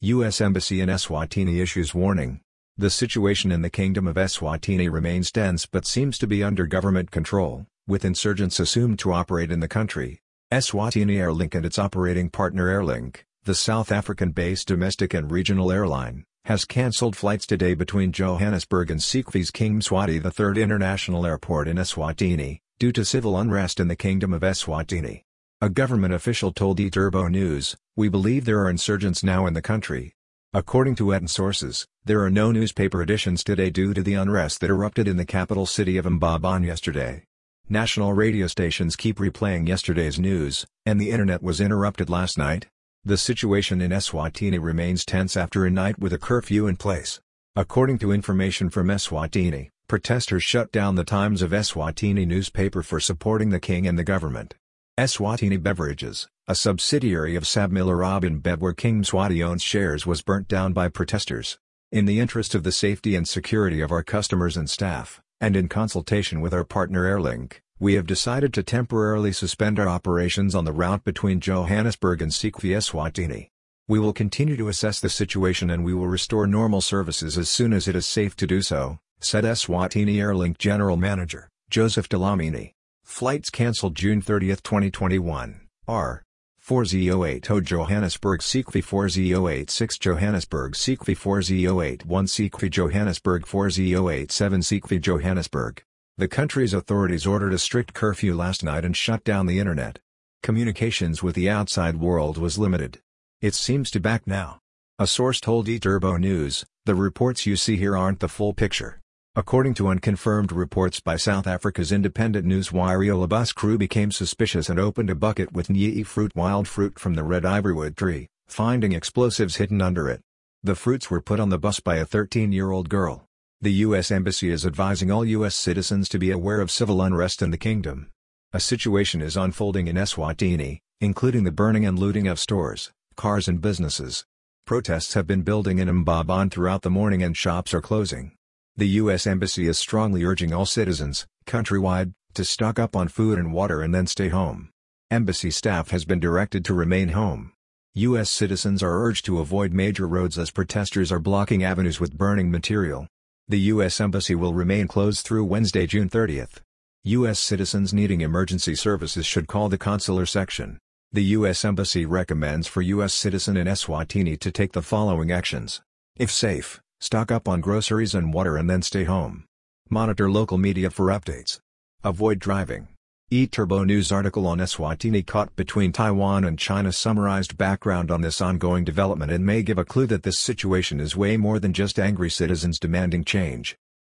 U.S. Embassy in Eswatini issues warning. The situation in the Kingdom of Eswatini remains tense but seems to be under government control, with insurgents assumed to operate in the country. Eswatini Airlink and its operating partner Airlink, the South African-based domestic and regional airline, has cancelled flights today between Johannesburg and Sikhuphe's King Mswati III International Airport in Eswatini, due to civil unrest in the Kingdom of Eswatini. A government official told eTurbo News, We believe there are insurgents now in the country. According to ETN sources, there are no newspaper editions today due to the unrest that erupted in the capital city of Mbabane yesterday. National radio stations keep replaying yesterday's news, and the internet was interrupted last night. The situation in Eswatini remains tense after a night with a curfew in place. According to information from Eswatini, protesters shut down the Times of Eswatini newspaper for supporting the king and the government. Eswatini Beverages, a subsidiary of Bev where King Mswati owns shares was burnt down by protesters. In the interest of the safety and security of our customers and staff, and in consultation with our partner Airlink, we have decided to temporarily suspend our operations on the route between Johannesburg and Sikhuphe Eswatini. We will continue to assess the situation and we will restore normal services as soon as it is safe to do so, said Eswatini Airlink General Manager, Joseph Dlamini. Flights cancelled June 30, 2021, are 4080 Johannesburg Sikhuphe 4086 Johannesburg Sikhuphe 4081 Sikhuphe Johannesburg 4087 Sikhuphe Johannesburg. The country's authorities ordered a strict curfew last night and shut down the internet. Communications with the outside world was limited. It seems to back now. A source told eTurbo News, the reports you see here aren't the full picture. According to unconfirmed reports by South Africa's independent news Wiriola bus crew became suspicious and opened a bucket with Nye fruit wild fruit from the red ivorywood tree, finding explosives hidden under it. The fruits were put on the bus by a 13-year-old girl. The U.S. Embassy is advising all U.S. citizens to be aware of civil unrest in the kingdom. A situation is unfolding in Eswatini, including the burning and looting of stores, cars and businesses. Protests have been building in Mbabane throughout the morning and shops are closing. The U.S. Embassy is strongly urging all citizens, countrywide, to stock up on food and water and then stay home. Embassy staff has been directed to remain home. U.S. citizens are urged to avoid major roads as protesters are blocking avenues with burning material. The U.S. Embassy will remain closed through Wednesday, June 30. U.S. citizens needing emergency services should call the consular section. The U.S. Embassy recommends for U.S. citizen in Eswatini to take the following actions. If safe, Stock up on groceries and water and then stay home. Monitor local media for updates. Avoid driving. eTurbo News article on Eswatini caught between Taiwan and China summarized background on this ongoing development and may give a clue that this situation is way more than just angry citizens demanding change.